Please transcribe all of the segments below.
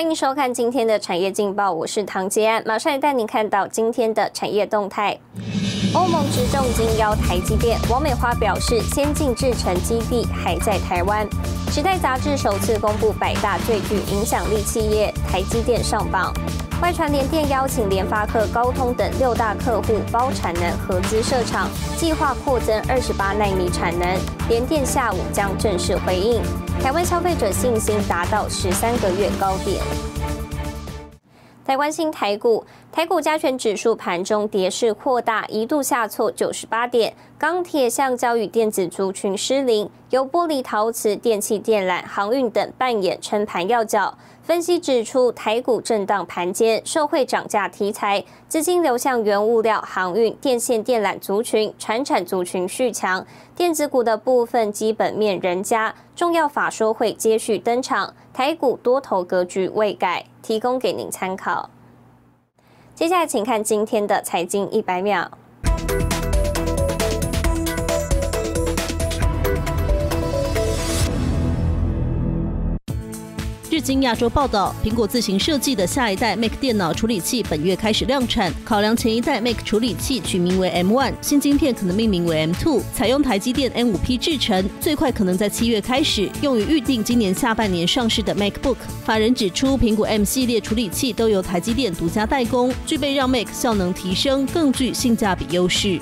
欢迎收看今天的产业劲报，我是唐杰安，马上带您看到今天的产业动态。欧盟直重金邀台积电，王美花表示，先进制程基地还在台湾。时代杂志首次公布百大最具影响力企业，台积电上榜。外传联电邀请联发科、高通等六大客户包产能合资设厂，计划扩增二十八纳米产能。联电下午将正式回应。台湾消费者信心达到十三个月高点。来关心台股，台股加权指数盘中跌势扩大，一度下挫九十八点。钢铁、橡胶与电子族群失灵，由玻璃、陶瓷、电器电缆、航运等扮演撑盘要角。分析指出，台股震荡盘间，受惠涨价题材，资金流向原物料、航运、电线电缆族群、产产族群续强。电子股的部分基本面人佳，重要法说会接续登场，台股多头格局未改，提供给您参考。接下来，请看今天的财经一百秒。经亚洲报道，苹果自行设计的下一代 Mac 电脑处理器本月开始量产。考量前一代 Mac 处理器取名为 M1，新晶片可能命名为 M2，采用台积电 N5P 制程，最快可能在七月开始用于预定今年下半年上市的 MacBook。法人指出，苹果 M 系列处理器都由台积电独家代工，具备让 Mac 效能提升、更具性价比优势。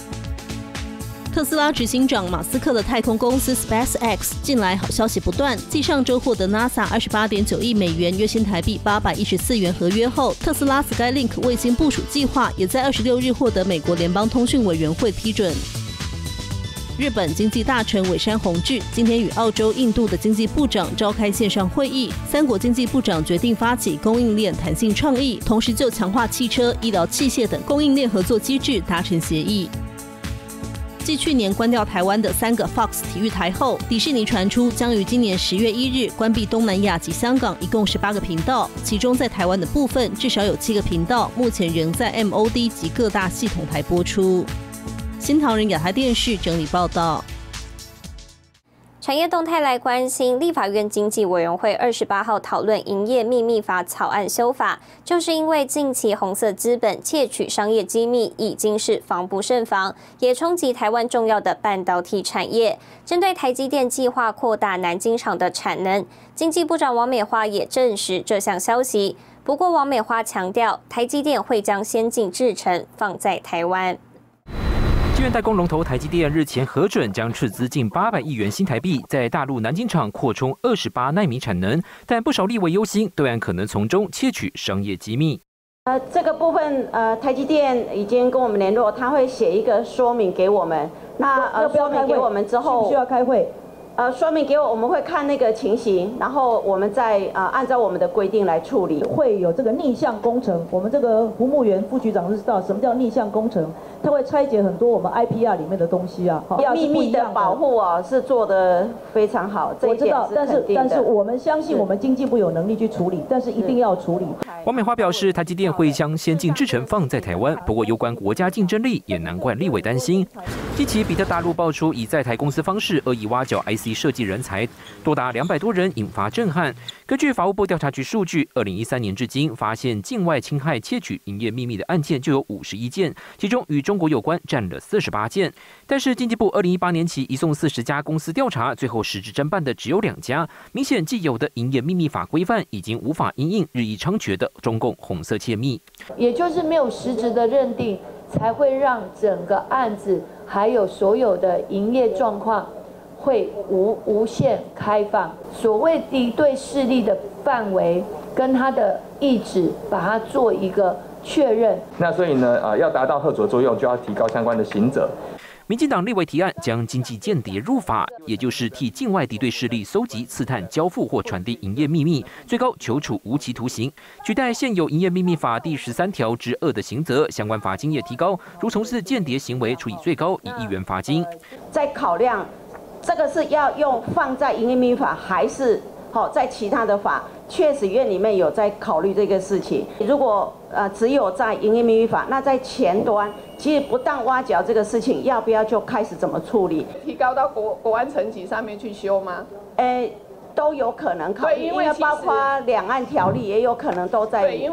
特斯拉执行长马斯克的太空公司 SpaceX 近来好消息不断，继上周获得 NASA 二十八点九亿美元（约新台币八百一十四元）合约后，特斯拉 Skylink 卫星部署计划也在二十六日获得美国联邦通讯委员会批准。日本经济大臣尾山宏志今天与澳洲、印度的经济部长召开线上会议，三国经济部长决定发起供应链弹性倡议，同时就强化汽车、医疗器械等供应链合作机制达成协议。继去年关掉台湾的三个 Fox 体育台后，迪士尼传出将于今年十月一日关闭东南亚及香港一共十八个频道，其中在台湾的部分至少有七个频道，目前仍在 MOD 及各大系统台播出。新唐人亚太电视整理报道。产业动态来关心，立法院经济委员会二十八号讨论营业秘密法草案修法，就是因为近期红色资本窃取商业机密已经是防不胜防，也冲击台湾重要的半导体产业。针对台积电计划扩大南京厂的产能，经济部长王美花也证实这项消息。不过，王美花强调，台积电会将先进制程放在台湾。晶圆代工龙头台积电日前核准将斥资近八百亿元新台币，在大陆南京厂扩充二十八纳米产能，但不少立委忧心，对岸可能从中窃取商业机密。呃，这个部分呃，台积电已经跟我们联络，他会写一个说明给我们。那呃，说明给我们之后，需要开会。呃，说明给我，我们会看那个情形，然后我们再呃按照我们的规定来处理。会有这个逆向工程，我们这个胡木元副局长知道什么叫逆向工程。他会拆解很多我们 IPR 里面的东西啊，秘密的保护啊是做的非常好，我知道，但是但是我们相信我们经济部有能力去处理，但是一定要处理。王美花表示，台积电会将先进制程放在台湾，不过有关国家竞争力，也难怪立委担心。近期比特大陆爆出以在台公司方式恶意挖角 IC 设计人才，多达两百多人，引发震撼。根据法务部调查局数据，二零一三年至今，发现境外侵害窃取营业秘密的案件就有五十一件，其中与中国有关占了四十八件。但是经济部二零一八年起移送四十家公司调查，最后实质侦办的只有两家，明显既有的营业秘密法规范已经无法应应日益猖獗的中共红色窃密，也就是没有实质的认定，才会让整个案子还有所有的营业状况。会无无限开放，所谓敌对势力的范围跟他的意志，把它做一个确认。那所以呢，啊，要达到贺主作用，就要提高相关的刑责。民进党立委提案将经济间谍入法，也就是替境外敌对势力搜集、刺探、交付或传递营业秘密，最高求处无期徒刑，取代现有营业秘密法第十三条之二的刑责，相关罚金也提高，如从事间谍行为，处以最高一亿元罚金。在考量。这个是要用放在营业秘密法，还是好在其他的法？确实院里面有在考虑这个事情。如果呃只有在营业秘密法，那在前端其实不当挖角这个事情，要不要就开始怎么处理？提高到国国安层级上面去修吗？诶，都有可能考虑，因为包括两岸条例也有可能都在内。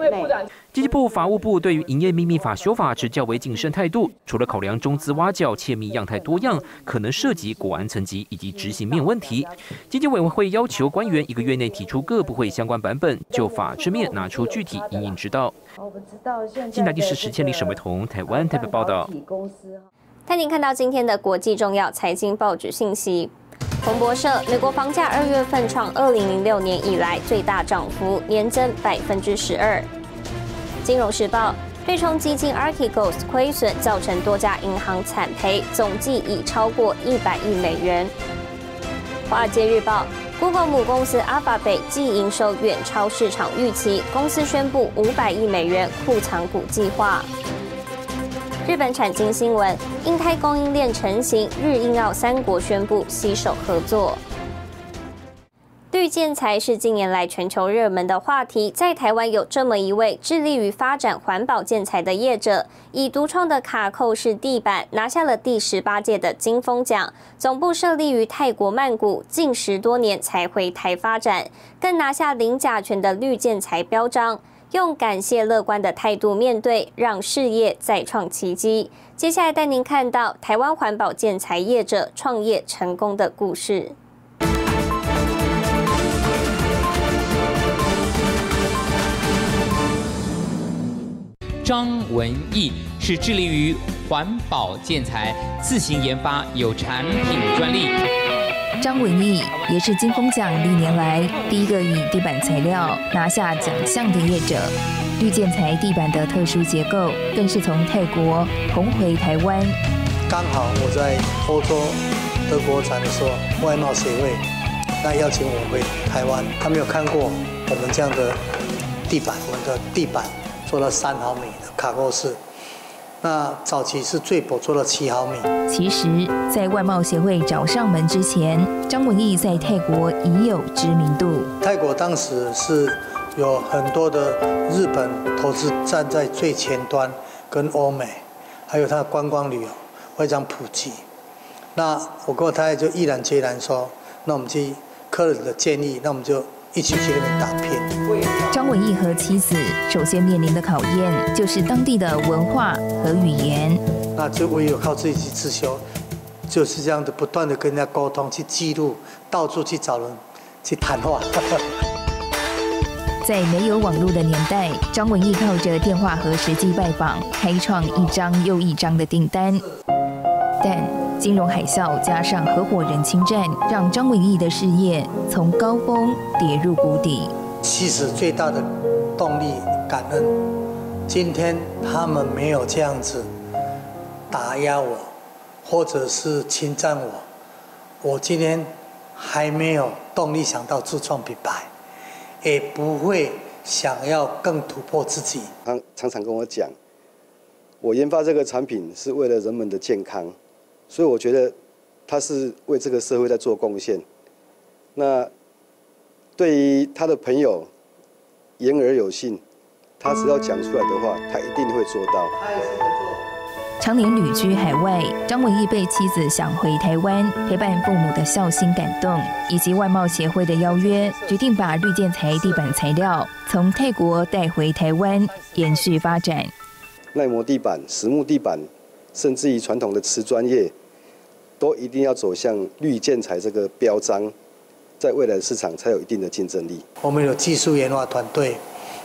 经济部、法务部对于营业秘密法修法持较为谨慎态度，除了考量中资挖角窃密样态多样，可能涉及国安层级以及执行面问题，经济委员会要求官员一个月内提出各部会相关版本，就法制面拿出具体营运之道。我不知道现在。近代第十十千里沈伟彤，台湾台北报道。带您看到今天的国际重要财经报纸信息。彭博社：美国房价二月份创二零零六年以来最大涨幅，年增百分之十二。金融时报：对冲基金 Archegos 亏损，造成多家银行惨赔，总计已超过一百亿美元。华尔街日报：Google 母公司 Alphabet 既营收远超市场预期，公司宣布五百亿美元库藏股计划。日本产经新闻：印太供应链成型，日印澳三国宣布携手合作。绿建材是近年来全球热门的话题，在台湾有这么一位致力于发展环保建材的业者，以独创的卡扣式地板拿下了第十八届的金风奖。总部设立于泰国曼谷，近十多年才回台发展，更拿下零甲醛的绿建材标章。用感谢乐观的态度面对，让事业再创奇迹。接下来带您看到台湾环保建材业者创业成功的故事。张文义是致力于环保建材，自行研发有产品专利。张文义也是金风奖历年来第一个以地板材料拿下奖项的业者。绿建材地板的特殊结构，更是从泰国红回台湾。刚好我在欧洲德国展的时候，外贸协会那邀请我回台湾，他没有看过我们这样的地板，我们的地板。做了三毫米的卡扣式，那早期是最薄做了七毫米。其实，在外贸协会找上门之前，张文义在泰国已有知名度。泰国当时是有很多的日本投资站在最前端，跟欧美，还有它的观光旅游非常普及。那我跟我太太就毅然决然说，那我们去客人的建议，那我们就。一起去那边打拼。张文义和妻子首先面临的考验就是当地的文化和语言。那就唯有靠自己去自修，就是这样的不断的跟人家沟通，去记录，到处去找人去谈话。在没有网络的年代，张文义靠着电话和实际拜访，开创一张又一张的订单。但金融海啸加上合伙人侵占，让张文义的事业从高峰跌入谷底。其实最大的动力感恩，今天他们没有这样子打压我，或者是侵占我，我今天还没有动力想到自创品牌，也不会想要更突破自己。他常常跟我讲，我研发这个产品是为了人们的健康。所以我觉得他是为这个社会在做贡献。那对于他的朋友言而有信，他只要讲出来的话，他一定会做到。常年旅居海外，张文义被妻子想回台湾陪伴父母的孝心感动，以及外贸协会的邀约，决定把绿建材地板材料从泰国带回台湾，延续发展。耐磨地板、实木地板。甚至于传统的瓷砖业，都一定要走向绿建材这个标章，在未来的市场才有一定的竞争力。我们有技术研发团队，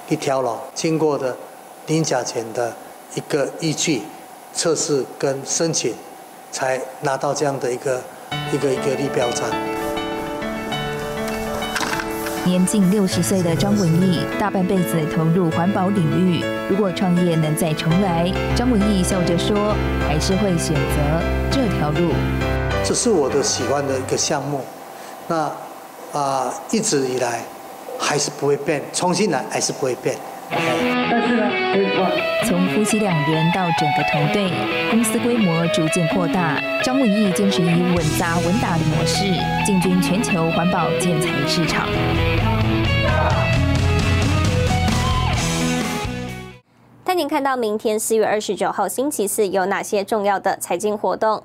一条龙经过的零甲醛的一个依据测试跟申请，才拿到这样的一个一个一个绿标章。年近六十岁的张文义，大半辈子投入环保领域。如果创业能再重来，张文义笑着说，还是会选择这条路。这是我的喜欢的一个项目，那啊，一直以来还是不会变，重新来还是不会变。但是呢，从夫妻两人到整个团队，公司规模逐渐扩大。张文义坚持以稳扎稳打的模式进军全球环保建材市场。带您看到明天四月二十九号星期四有哪些重要的财经活动。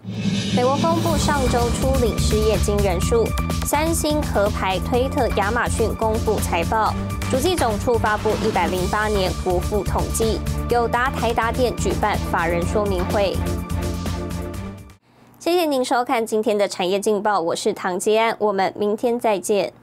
美国公布上周初领失业金人数，三星、壳牌、推特、亚马逊公布财报，主计总处发布一百零八年国富统计，友达、台达电举办法人说明会。谢谢您收看今天的产业劲报，我是唐杰安，我们明天再见。